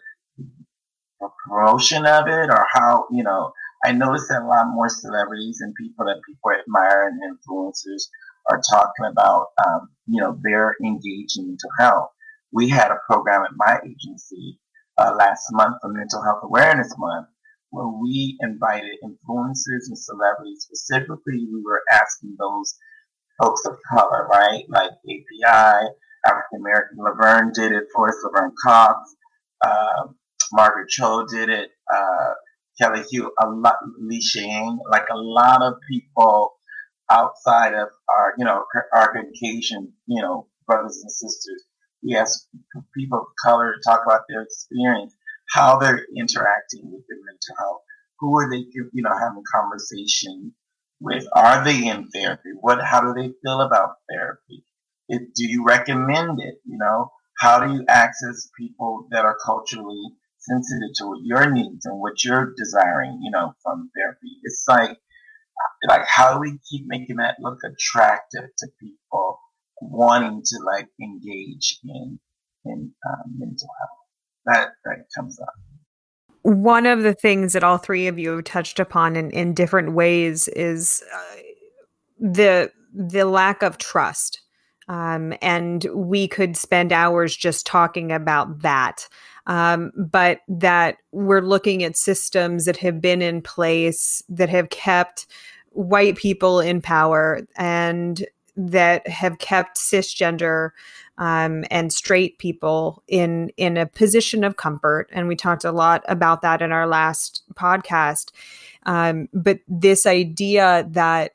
promotion of it or how, you know, I noticed that a lot more celebrities and people that people admire and influencers are talking about, um, you know, their engaging mental health. We had a program at my agency uh, last month for Mental Health Awareness Month where we invited influencers and celebrities. Specifically, we were asking those folks of color, right? Like API, African American Laverne did it for us, Laverne Cox, uh, Margaret Cho did it, uh, Kelly Hu, a lot, Lee Shane, like a lot of people outside of our, you know, our Caucasian, you know, brothers and sisters. We ask people of color to talk about their experience, how they're interacting with their mental health, who are they, you know, having conversation with? Are they in therapy? What, how do they feel about therapy? Do you recommend it? You know, how do you access people that are culturally sensitive to your needs and what you're desiring, you know, from therapy? It's like, like how do we keep making that look attractive to people wanting to like engage in in um, mental health? That that comes up. One of the things that all three of you have touched upon in, in different ways is uh, the the lack of trust um, and we could spend hours just talking about that. Um, but that we're looking at systems that have been in place that have kept white people in power and that have kept cisgender um, and straight people in in a position of comfort. And we talked a lot about that in our last podcast. Um, but this idea that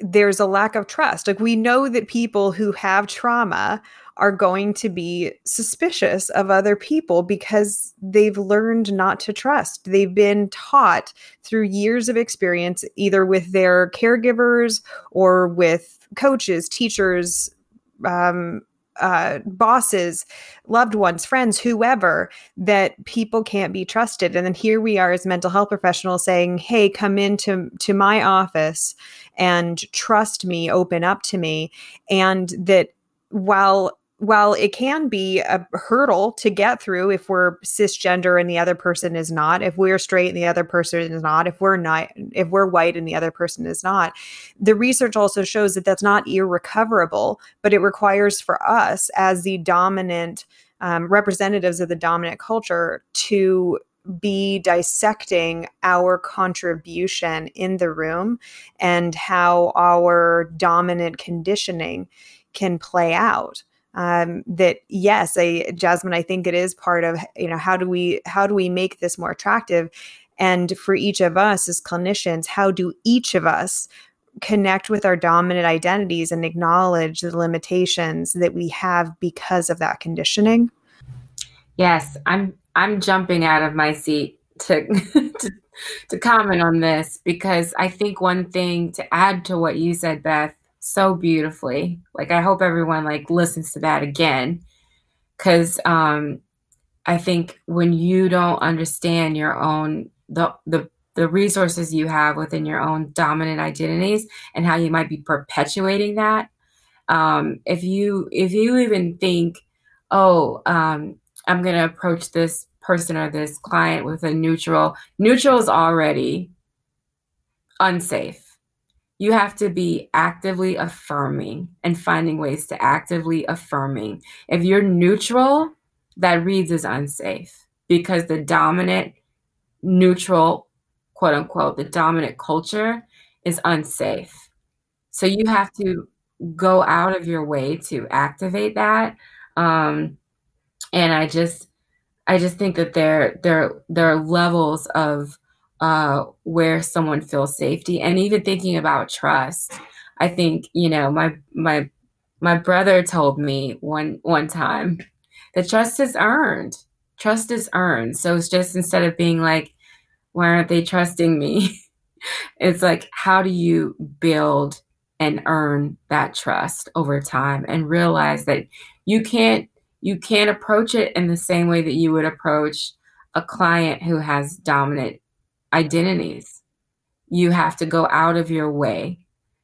there's a lack of trust. Like we know that people who have trauma are going to be suspicious of other people because they've learned not to trust. They've been taught through years of experience, either with their caregivers or with coaches, teachers, um, uh, bosses, loved ones, friends, whoever, that people can't be trusted. And then here we are as mental health professionals saying, "Hey, come into to my office and trust me, open up to me," and that while while it can be a hurdle to get through if we're cisgender and the other person is not, if we're straight and the other person is not, if we're not, if we're white and the other person is not, the research also shows that that's not irrecoverable, but it requires for us as the dominant um, representatives of the dominant culture to be dissecting our contribution in the room and how our dominant conditioning can play out um, that yes, I, Jazzmun, I think it is part of you know how do we how do we make this more attractive, and for each of us as clinicians, how do each of us connect with our dominant identities and acknowledge the limitations that we have because of that conditioning? Yes, I'm I'm jumping out of my seat to to, to comment on this because I think one thing to add to what you said, Beth, so beautifully. Like I hope everyone like listens to that again cuz um I think when you don't understand your own the the the resources you have within your own dominant identities and how you might be perpetuating that um if you if you even think oh um I'm to approach this person or this client with a neutral neutral is already unsafe you have to be actively affirming and finding ways to actively affirming. If you're neutral, that reads as unsafe because the dominant neutral, quote unquote, the dominant culture is unsafe. So you have to go out of your way to activate that. Um, and I just, I just think that there there there are levels of uh, where someone feels safety, and even thinking about trust. I think you know my my my brother told me one one time that trust is earned. Trust is earned. So it's just instead of being like, why aren't they trusting me? it's like, how do you build and earn that trust over time and realize that you can't you can't approach it in the same way that you would approach a client who has dominant identities. You have to go out of your way.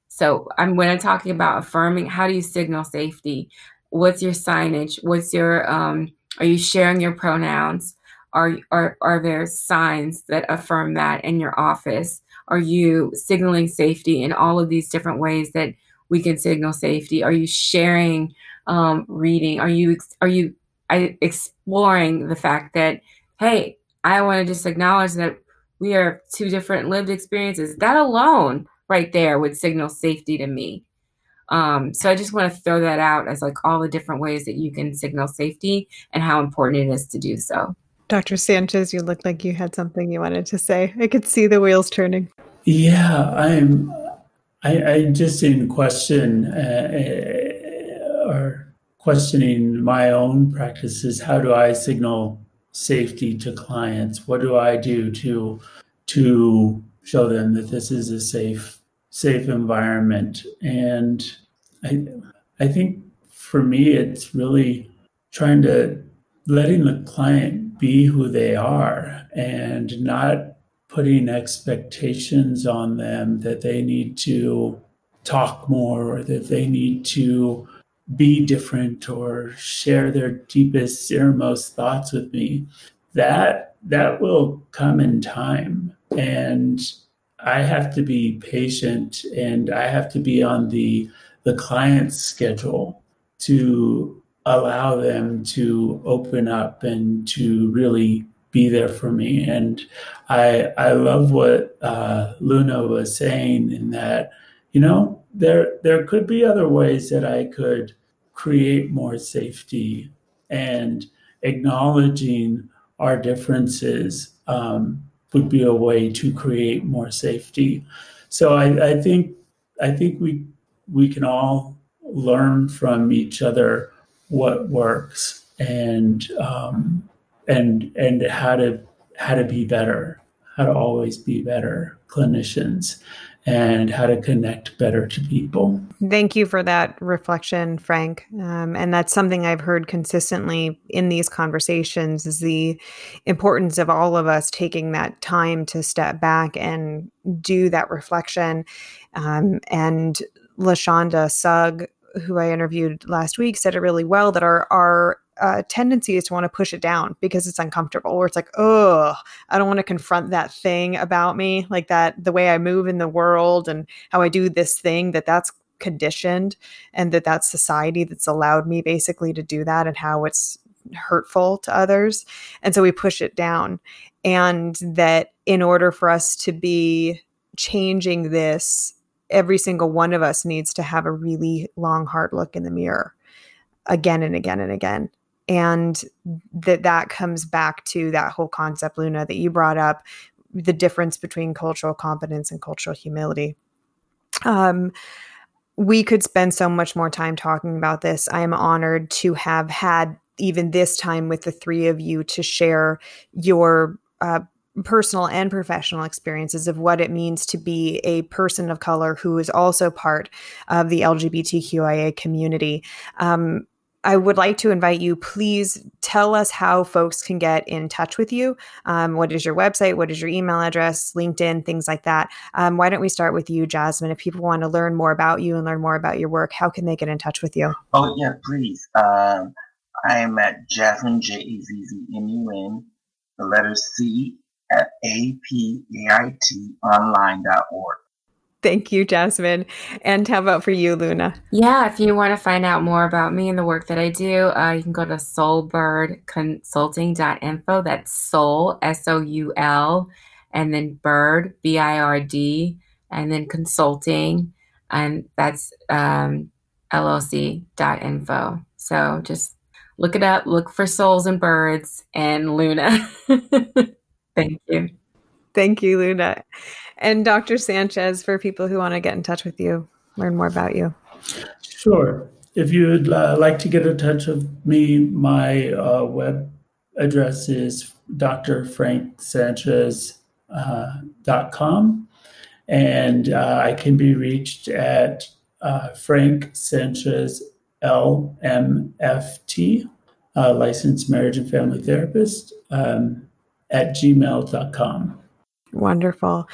So I'm when I'm talking about affirming, how do you signal safety? What's your signage? What's your um are you sharing your pronouns? Are are are there signs that affirm that in your office? Are you signaling safety in all of these different ways that we can signal safety? Are you sharing um, reading? Are you are you exploring the fact that hey, I want to just acknowledge that we are two different lived experiences. That alone, right there, would signal safety to me. Um, so I just want to throw that out as like all the different ways that you can signal safety and how important it is to do so. Dr. Sanchez, you looked like you had something you wanted to say. I could see the wheels turning. Yeah, I'm. I, I just in question uh, or questioning my own practices. How do I signal safety to clients? What do I do to to show them that this is a safe safe environment? And I I think for me it's really trying to letting the client be who they are and not putting expectations on them that they need to talk more or that they need to be different or share their deepest innermost thoughts with me that that will come in time. And i have to be patient and i have to be on the the client's schedule to allow them to open up and to really be there for me. And i i love what uh, luna was saying in that you know there there could be other ways that I could create more safety and acknowledging our differences um, would be a way to create more safety. So I, I think I think we we can all learn from each other what works and um, and and how to how to be better, how to always be better clinicians and how to connect better to people. Thank you for that reflection, Frank. Um, and that's something I've heard consistently in these conversations is the importance of all of us taking that time to step back and do that reflection. Um, and Lashonda Sugg, who I interviewed last week, said it really well that our our uh, tendency is to want to push it down because it's uncomfortable where it's like oh i don't want to confront that thing about me like that the way i move in the world and how i do this thing that that's conditioned and that that's society that's allowed me basically to do that and how it's hurtful to others. And so we push it down. And that in order for us to be changing this every single one of us needs to have a really long hard look in the mirror again and again and again and that that comes back to that whole concept luna that you brought up the difference between cultural competence and cultural humility um, we could spend so much more time talking about this i am honored to have had even this time with the three of you to share your uh, personal and professional experiences of what it means to be a person of color who is also part of the LGBTQIA community. Um, I would like to invite you, please tell us how folks can get in touch with you. Um, what is your website? What is your email address? LinkedIn, things like that. Um, why don't we start with you, Jazzmun? If people want to learn more about you and learn more about your work, how can they get in touch with you? Oh, yeah, please. Um, I am at Jazzmun, J A Z Z M U N, the letter C at A P A I T online.org. Thank you, Jazzmun. And how about for you, Luna? Yeah, if you want to find out more about me and the work that I do, uh, you can go to soulbirdconsulting.info. That's soul, S O U L, and then bird, B I R D, and then consulting, and that's um, LLC.info. So just look it up. Look for souls and birds and Luna. Thank you. Thank you, Luna. And Dr. Sanchez, for people who want to get in touch with you, learn more about you. Sure. If you'd uh, like to get in touch with me, my uh, web address is drfranksanchez.com. Uh, and uh, I can be reached at uh, Frank Sanchez LMFT, uh, licensed marriage and family therapist, um, at gmail.com. Wonderful.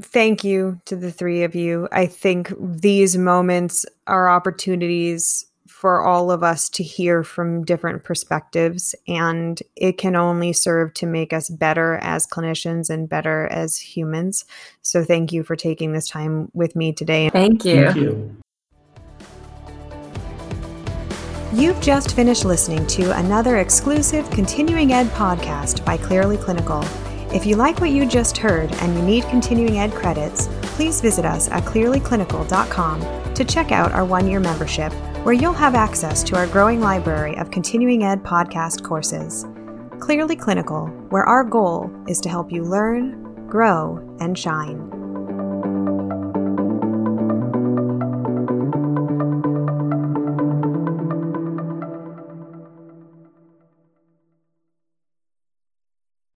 Thank you to the three of you. I think these moments are opportunities for all of us to hear from different perspectives, and it can only serve to make us better as clinicians and better as humans. So, thank you for taking this time with me today. Thank you. Thank you. You've just finished listening to another exclusive continuing ed podcast by Clearly Clinical. If you like what you just heard and you need continuing ed credits, please visit us at clearlyclinical.com to check out our one year membership, where you'll have access to our growing library of continuing ed podcast courses. Clearly Clinical, where our goal is to help you learn, grow, and shine.